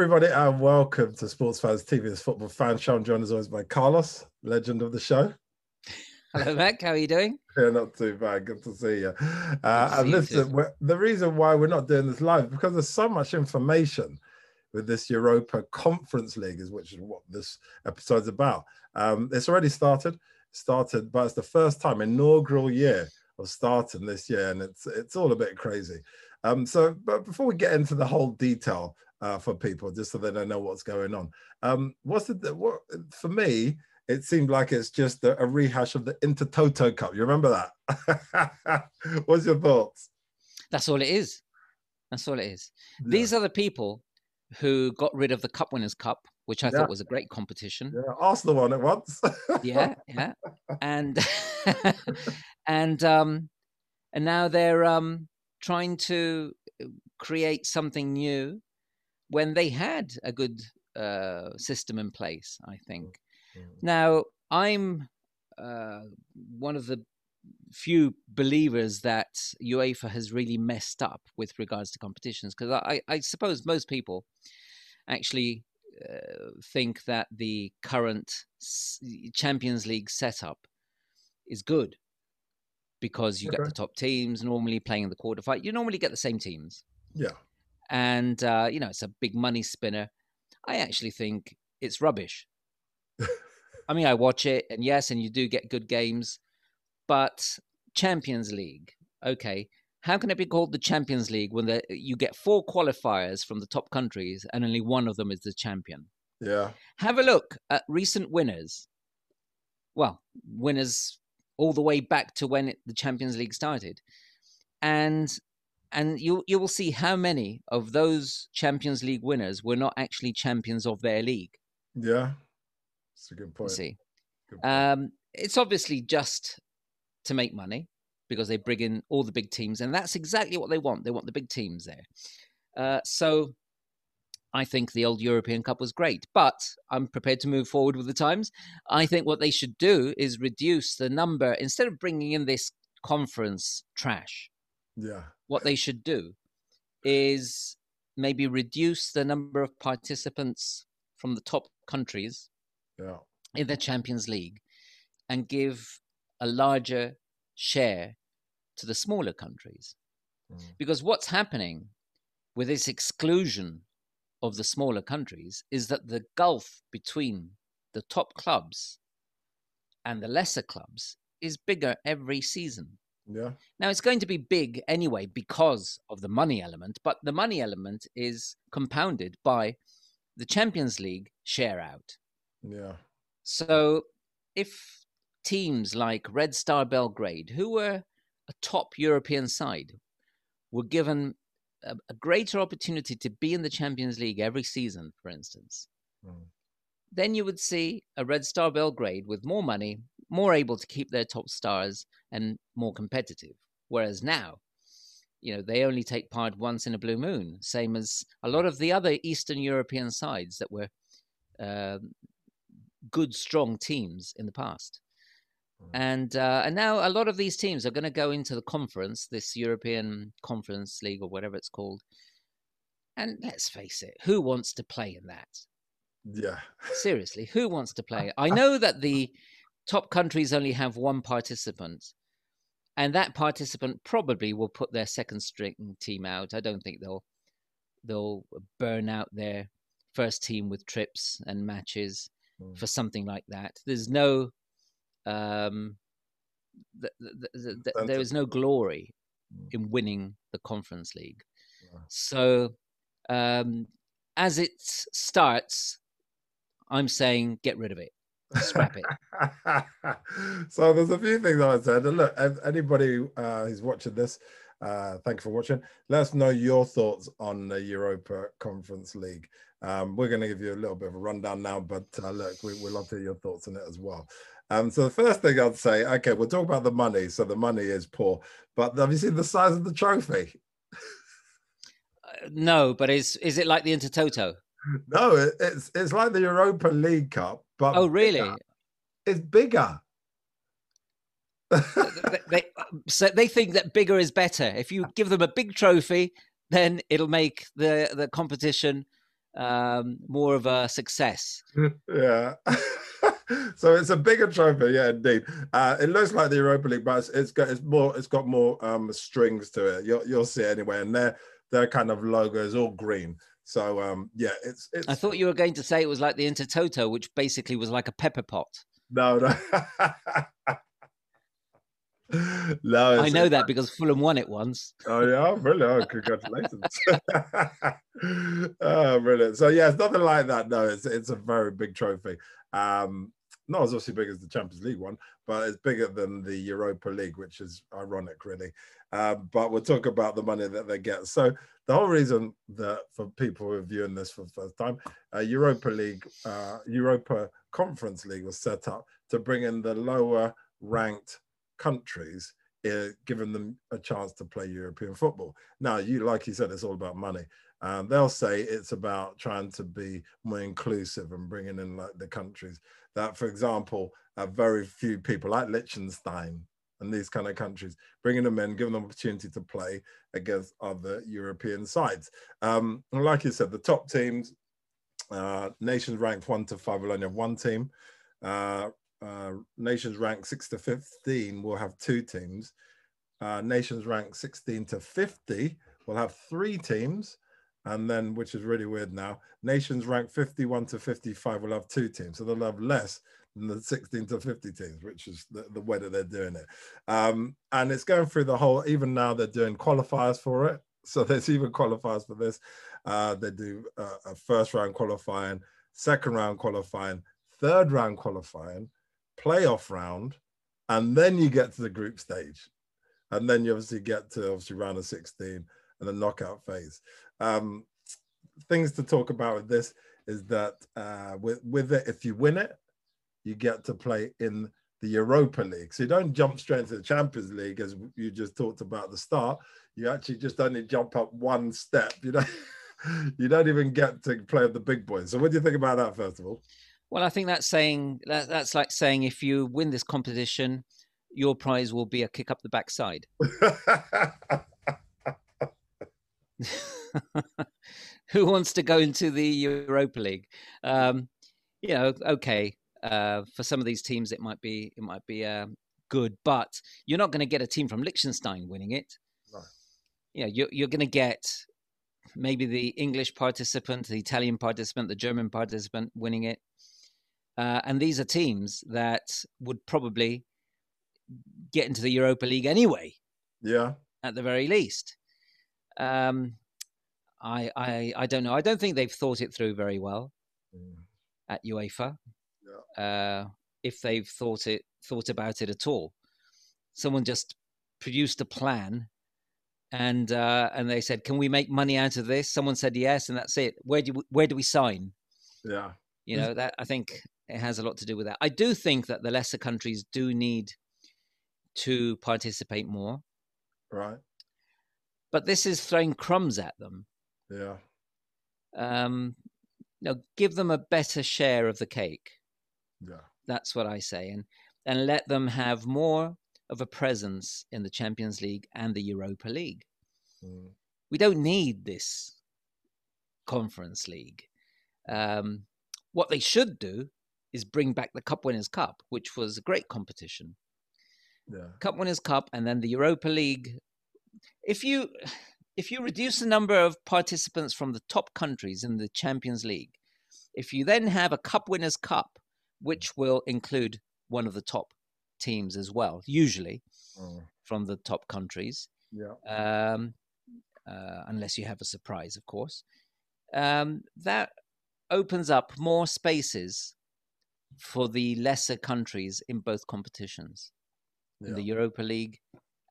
Everybody, and welcome to Sports Fans TV. TV's Football Fan Show. I'm joined as always by Carlos, legend of the show. Hello, Mac. How are you doing? Yeah, not too bad. Good to see you. Uh, and listen, the reason why we're not doing this live because there's so much information with this Europa Conference League, is which is what this episode's about. Um, it's already started, started, but it's the first time inaugural year of starting this year, and it's it's all a bit crazy. Um, so, but before we get into the whole detail uh, for people, just so they don't know what's going on, um, what's the what for me? It seemed like it's just a, a rehash of the Intertoto Cup. You remember that? what's your thoughts? That's all it is. That's all it is. Yeah. These are the people who got rid of the Cup Winners' Cup, which I yeah. thought was a great competition. Yeah, Arsenal won it once. yeah, yeah, and and um, and now they're um, trying to create something new when they had a good uh, system in place. I think. Mm-hmm. Now I'm uh, one of the few believers that UEFA has really messed up with regards to competitions because I, I, suppose most people actually uh, think that the current Champions League setup is good because you okay. get the top teams normally playing in the quarterfinal. You normally get the same teams. Yeah. And, uh, you know, it's a big money spinner. I actually think it's rubbish. I mean, I watch it, and yes, and you do get good games, but Champions League, okay, how can it be called the Champions League when the, you get four qualifiers from the top countries and only one of them is the champion? Yeah. Have a look at recent winners. Well, winners all the way back to when it, the Champions League started, and and you you will see how many of those Champions League winners were not actually champions of their league. Yeah, that's a good point. See, point. Um, it's obviously just to make money because they bring in all the big teams, and that's exactly what they want. They want the big teams there. Uh, so I think the old European Cup was great, but I'm prepared to move forward with the times. I think what they should do is reduce the number instead of bringing in this conference trash. Yeah. What they should do is maybe reduce the number of participants from the top countries yeah. in the Champions League and give a larger share to the smaller countries. Mm. Because what's happening with this exclusion of the smaller countries is that the gulf between the top clubs and the lesser clubs is bigger every season. Yeah. Now it's going to be big anyway because of the money element, but the money element is compounded by the Champions League share out. Yeah. So if teams like Red Star Belgrade, who were a top European side, were given a, a greater opportunity to be in the Champions League every season, for instance, mm. then you would see a Red Star Belgrade with more money, more able to keep their top stars, and more competitive. Whereas now, you know, they only take part once in a blue moon, same as a lot of the other Eastern European sides that were uh, good, strong teams in the past. Mm. And uh, and now a lot of these teams are going to go into the conference, this European Conference League or whatever it's called. And let's face it, who wants to play in that? Yeah. Seriously, who wants to play? I know that the top countries only have one participant, and that participant probably will put their second string team out. I don't think they'll they'll burn out their first team with trips and matches mm. for something like that. There's no um, the, the, the, there is no glory mm. in winning the Conference League. So, um, as it starts, I'm saying get rid of it, scrap it. so there's a few things I said. And look, anybody uh, who's watching this, uh, thank you for watching. Let us know your thoughts on the Europa Conference League. Um, we're going to give you a little bit of a rundown now, but uh, look, we, we'd love to hear your thoughts on it as well. Um, so the first thing I'd say, okay, we'll talk about the money. So the money is poor, but have you seen the size of the trophy? Uh, no, but is is it like the Intertoto? No, it, it's it's like the Europa League Cup, but oh really? Bigger. It's bigger. they, they, so they think that bigger is better. If you give them a big trophy, then it'll make the the competition um, more of a success. Yeah. so it's a bigger trophy, yeah, indeed. Uh, it looks like the Europa League, but it's, it's got it's more it's got more um, strings to it. You'll you'll see it anyway, and their their kind of logo is all green. So um, yeah, it's, it's. I thought you were going to say it was like the Intertoto, which basically was like a pepper pot. No, no. no, I know that because Fulham won it once. Oh yeah, brilliant! Oh, congratulations. oh, brilliant. So yeah, it's nothing like that. No, it's it's a very big trophy. Um, not as obviously big as the Champions League one, but it's bigger than the Europa League, which is ironic, really. Um, but we'll talk about the money that they get. So the whole reason that for people who are viewing this for the first time, uh, Europa League, uh, Europa Conference League was set up to bring in the lower ranked countries, uh, giving them a chance to play European football. Now, you like you said, it's all about money. Um, they'll say it's about trying to be more inclusive and bringing in like the countries that, for example, have very few people like Liechtenstein and these kind of countries, bringing them in, giving them opportunity to play against other European sides. Um, like you said, the top teams, uh, nations ranked one to five will only have one team. Uh, uh, nations ranked six to 15 will have two teams. Uh, nations ranked 16 to 50 will have three teams. And then, which is really weird now, nations ranked 51 to 55 will have two teams. So they'll have less than the 16 to 50 teams, which is the, the way that they're doing it. Um, and it's going through the whole, even now they're doing qualifiers for it. So there's even qualifiers for this. Uh, they do a first round qualifying, second round qualifying, third round qualifying, playoff round, and then you get to the group stage. And then you obviously get to obviously round of 16 and the knockout phase. Um, things to talk about with this is that uh, with, with it, if you win it, you get to play in the Europa League. So you don't jump straight into the Champions League as you just talked about at the start. You actually just only jump up one step. You know, you don't even get to play with the big boys. So what do you think about that, first of all? Well, I think that's saying that, that's like saying if you win this competition, your prize will be a kick up the backside. Who wants to go into the Europa League? Um, you know, okay. Uh, for some of these teams, it might be it might be uh, good, but you're not going to get a team from Liechtenstein winning it. No. You know, you're, you're going to get maybe the English participant, the Italian participant, the German participant winning it. Uh, and these are teams that would probably get into the Europa League anyway. Yeah. At the very least. Um, I, I, I don't know. I don't think they've thought it through very well mm. at UEFA. Yeah. Uh, if they've thought it, thought about it at all, someone just produced a plan, and uh, and they said, "Can we make money out of this?" Someone said yes, and that's it. Where do we, where do we sign? Yeah. You know that I think it has a lot to do with that. I do think that the lesser countries do need to participate more. Right. But this is throwing crumbs at them. Yeah. Um, you know, give them a better share of the cake. Yeah. That's what I say. And and let them have more of a presence in the Champions League and the Europa League. Mm. We don't need this conference league. Um, what they should do is bring back the Cup Winners' Cup, which was a great competition. Yeah. Cup Winners' Cup, and then the Europa League. If you if you reduce the number of participants from the top countries in the Champions League, if you then have a Cup Winners' Cup, which will include one of the top teams as well, usually mm. from the top countries. Yeah. Um, uh, unless you have a surprise, of course. Um, that opens up more spaces for the lesser countries in both competitions, yeah. in the Europa League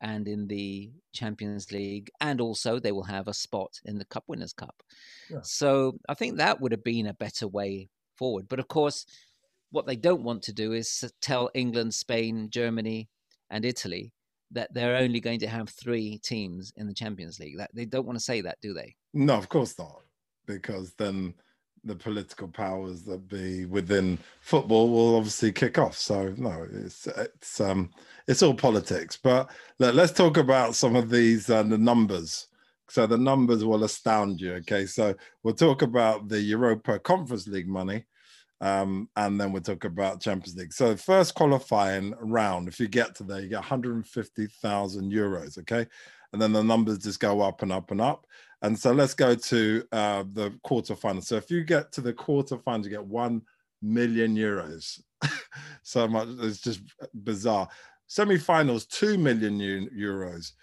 and in the Champions League, and also they will have a spot in the Cup Winners' Cup. Yeah. So I think that would have been a better way forward. But of course, what they don't want to do is tell England, Spain, Germany, and Italy that they're only going to have three teams in the Champions League. That they don't want to say that, do they? No, of course not, because then the political powers that be within football will obviously kick off. So no, it's it's um it's all politics. But let, us talk about some of these uh, the numbers So the numbers will astound you. Okay, so we'll talk about the Europa Conference League money, um, and then we'll talk about Champions League. So first qualifying round, if you get to there, you get 150,000 euros. Okay, and then the numbers just go up and up and up. And so let's go to uh, the quarterfinals. So if you get to the quarterfinals, you get one million euros. so much, it's just bizarre. Semi-finals, two million euros.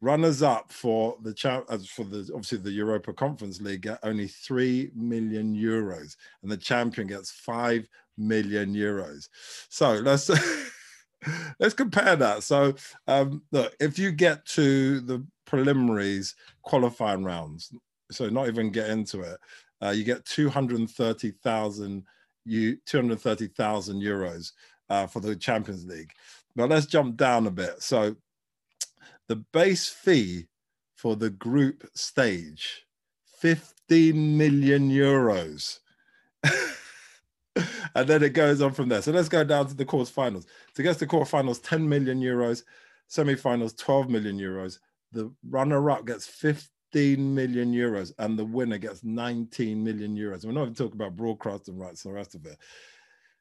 Runners up for the champ for the obviously the Europa Conference League get only three million euros, and the champion gets five million euros. So let's let's compare that. So um, look, if you get to the preliminaries qualifying rounds, so not even get into it, uh, you get two hundred thirty thousand you two hundred thirty thousand euros uh, for the Champions League. Now let's jump down a bit. So the base fee for the group stage 15 million euros and then it goes on from there so let's go down to the quarterfinals to get to the quarterfinals 10 million euros semi-finals 12 million euros the runner-up gets 15 million euros and the winner gets 19 million euros we're not even talking about broadcasting rights and the rest of it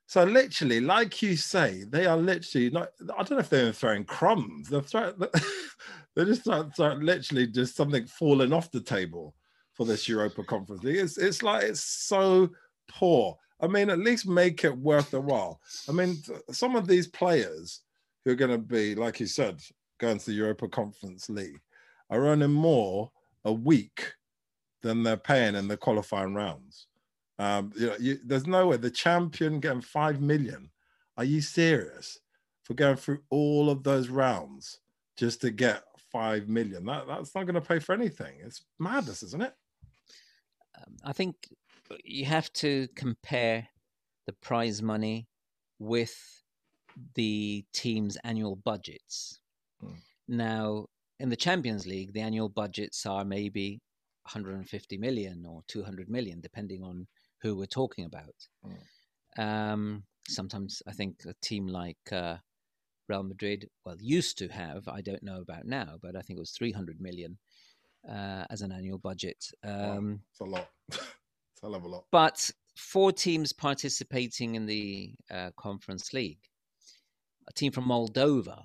so literally, like you say, they are literally not. I don't know if they're throwing crumbs. They're throwing. They're just start, literally just something falling off the table for this Europa Conference League. It's it's like it's so poor. I mean, at least make it worth the while. I mean, some of these players who are going to be, like you said, going to the Europa Conference League are earning more a week than they're paying in the qualifying rounds. Um, you know, you, there's no way the champion getting five million. Are you serious for going through all of those rounds just to get five million? That that's not going to pay for anything. It's madness, isn't it? I think you have to compare the prize money with the team's annual budgets. Hmm. Now, in the Champions League, the annual budgets are maybe 150 million or 200 million, depending on who we're talking about. Mm. Um, sometimes I think a team like uh, Real Madrid, well, used to have, I don't know about now, but I think it was 300 million uh, as an annual budget. Um, it's a lot. hell of a lot. But four teams participating in the uh, Conference League. A team from Moldova,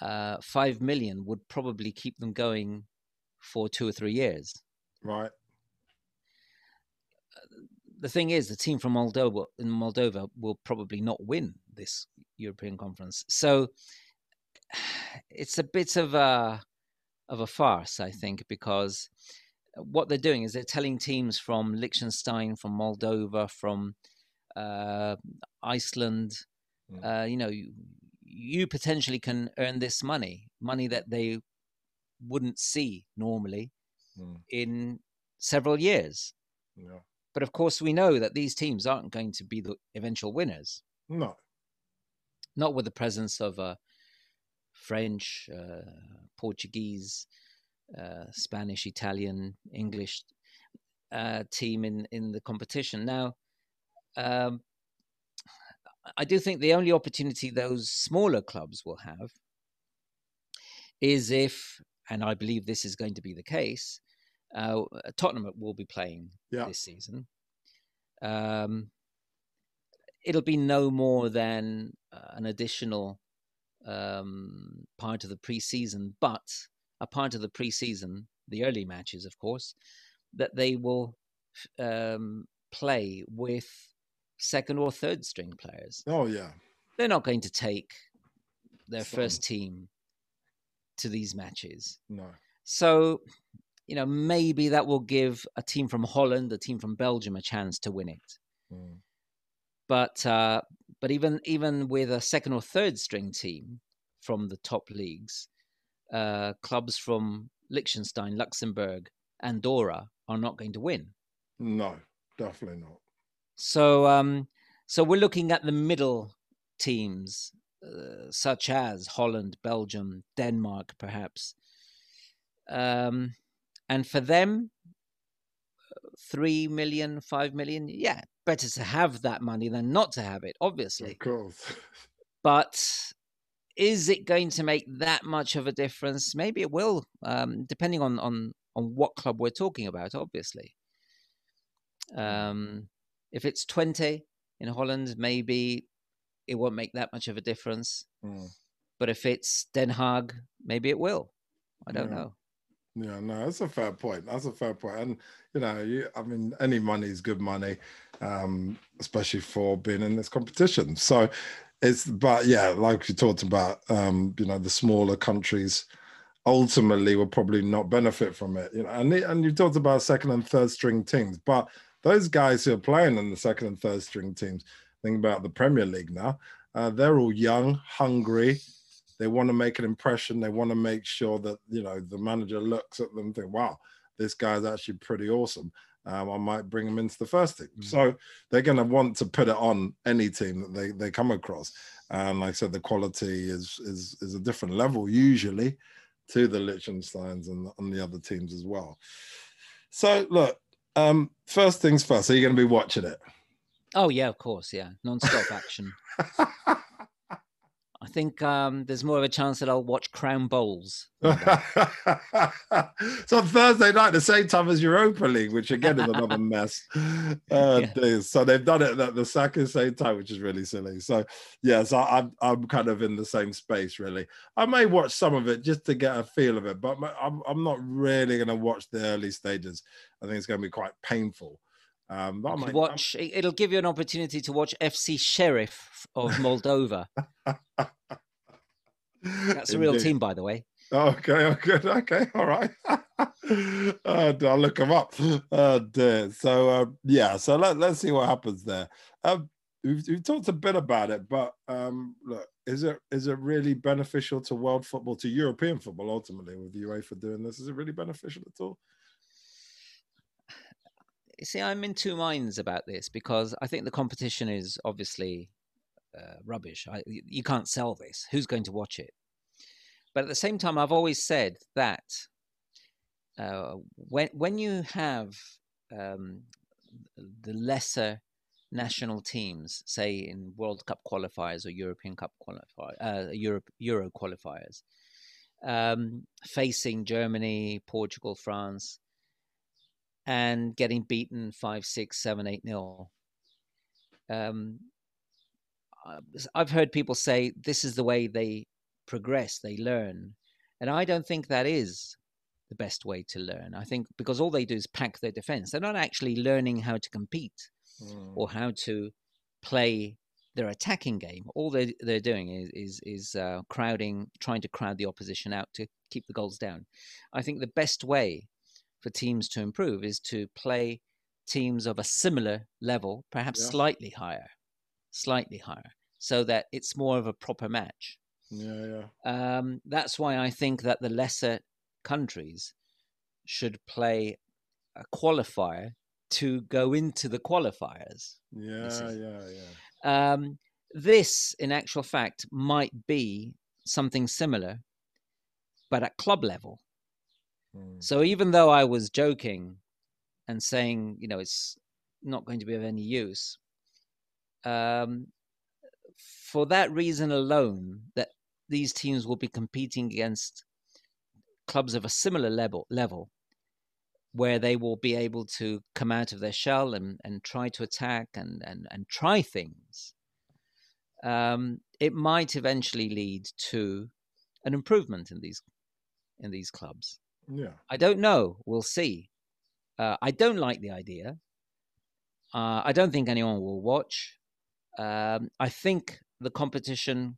uh, five million would probably keep them going for two or three years. Right the thing is, the team from Moldova in Moldova will probably not win this European conference. So it's a bit of a of a farce, I think, because what they're doing is they're telling teams from Liechtenstein, from Moldova, from uh, Iceland, mm. uh, you know, you, you, potentially can earn this money, money that they wouldn't see normally mm. in several years. Yeah. But of course, we know that these teams aren't going to be the eventual winners. No. Not with the presence of a French, uh, Portuguese, uh, Spanish, Italian, English uh, team in, in the competition. Now, um, I do think the only opportunity those smaller clubs will have is if, and I believe this is going to be the case, uh, Tottenham will be playing yeah. this season. Um, it'll be no more than uh, an additional um, part of the preseason, but a part of the preseason, the early matches, of course, that they will um, play with second or third string players. Oh yeah, they're not going to take their first team to these matches. No. So you know, maybe that will give a team from Holland, a team from Belgium, a chance to win it. Mm. But uh, but even even with a second or third string team from the top leagues, uh, clubs from Liechtenstein, Luxembourg, Andorra are not going to win. No, definitely not. So um, so we're looking at the middle teams, uh, such as Holland, Belgium, Denmark, perhaps. Um, and for them, three million, five million, yeah, better to have that money than not to have it, obviously. Of course. but is it going to make that much of a difference? Maybe it will, um, depending on on on what club we're talking about. Obviously, hmm. um, if it's Twente in Holland, maybe it won't make that much of a difference. Mm. But if it's Den Haag, maybe it will. I don't yeah. know. Yeah, no, that's a fair point. That's a fair point. And you know, you, I mean, any money is good money, um, especially for being in this competition. So it's, but yeah, like you talked about, um, you know, the smaller countries ultimately will probably not benefit from it. You know, and and you talked about second and third string teams, but those guys who are playing in the second and third string teams, think about the Premier League now, uh, they're all young, hungry they want to make an impression. They want to make sure that you know the manager looks at them and think, "Wow, this guy's actually pretty awesome." Um, I might bring them into the first team. Mm-hmm. So they're going to want to put it on any team that they, they come across. And like I said, the quality is is is a different level usually to the Liechtensteins and, and the other teams as well. So look, um, first things first. Are you going to be watching it? Oh yeah, of course, yeah, non-stop action. I think um, there's more of a chance that I'll watch Crown Bowls. so on Thursday night, the same time as Europa League, which again is another mess. Uh, yeah. So they've done it at the second same time, which is really silly. So yeah, so I'm I'm kind of in the same space really. I may watch some of it just to get a feel of it, but I'm I'm not really going to watch the early stages. I think it's going to be quite painful. Um, might, watch. I'm... It'll give you an opportunity to watch FC Sheriff of Moldova. That's a real team, by the way. Okay, okay, okay, all right. uh, I'll look them up. Oh dear. So uh, yeah, so let, let's see what happens there. Um, we've, we've talked a bit about it, but um, look, is it is it really beneficial to world football, to European football ultimately, with UEFA doing this? Is it really beneficial at all? See, I'm in two minds about this because I think the competition is obviously uh, rubbish. I, you can't sell this. Who's going to watch it? But at the same time, I've always said that uh, when when you have um, the lesser national teams, say in World Cup qualifiers or European Cup qualifiers, uh, Europe, Euro qualifiers, um, facing Germany, Portugal, France, and getting beaten five, six, seven, eight nil. Um, I've heard people say this is the way they progress, they learn, and I don't think that is the best way to learn. I think because all they do is pack their defense. They're not actually learning how to compete mm. or how to play their attacking game. All they're, they're doing is is, is uh, crowding, trying to crowd the opposition out to keep the goals down. I think the best way for teams to improve is to play teams of a similar level, perhaps yeah. slightly higher, slightly higher, so that it's more of a proper match. Yeah, yeah. Um, that's why I think that the lesser countries should play a qualifier to go into the qualifiers. Yeah, yeah, yeah. Um, this, in actual fact, might be something similar, but at club level. Mm. So even though I was joking and saying, you know, it's not going to be of any use, um, for that reason alone, that these teams will be competing against clubs of a similar level level where they will be able to come out of their shell and, and try to attack and, and, and try things, um, it might eventually lead to an improvement in these in these clubs. Yeah. I don't know. We'll see. Uh, I don't like the idea. Uh, I don't think anyone will watch. Um, I think the competition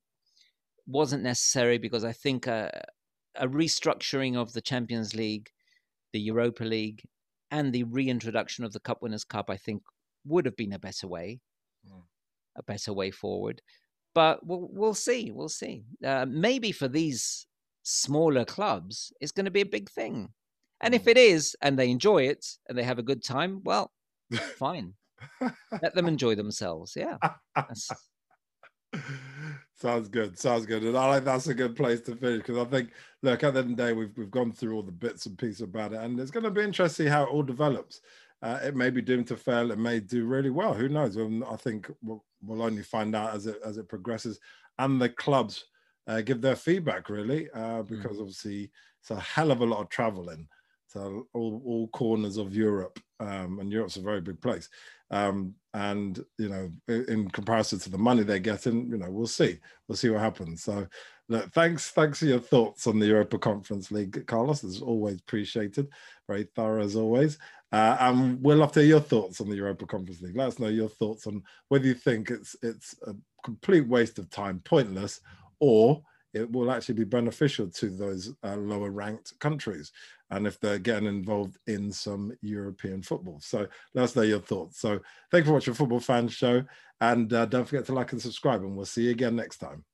wasn't necessary because I think a, a, restructuring of the Champions League, the Europa League, and the reintroduction of the Cup Winners' Cup, I think, would have been a better way, mm. a better way forward. But we'll, we'll see. We'll see. Uh, maybe for these smaller clubs is going to be a big thing. And if mm. it is, and they enjoy it and they have a good time, well, fine. Let them enjoy themselves. Yeah. Sounds good. Sounds good. And I like that's a good place to finish because I think, look, at the end of the day, we've we've gone through all the bits and pieces about it, and it's going to be interesting how it all develops. Uh, it may be doomed to fail. It may do really well. Who knows? I think we'll, we'll only find out as it as it progresses, and the clubs uh, give their feedback really, uh, mm. because mm. obviously it's a hell of a lot of traveling. So all, all corners of Europe, um, and Europe's a very big place. Um, and you know, in comparison to the money they're getting, you know, we'll see. We'll see what happens. So, look, thanks, thanks for your thoughts on the Europa Conference League, Carlos. It's always appreciated. Very thorough as always. Uh, and we'll love to hear your thoughts on the Europa Conference League. Let us know your thoughts on whether you think it's it's a complete waste of time, pointless, or it will actually be beneficial to those uh, lower ranked countries and if they're getting involved in some European football. So let us know your thoughts. So thank you for watching Football Fans Show and uh, don't forget to like and subscribe and we'll see you again next time.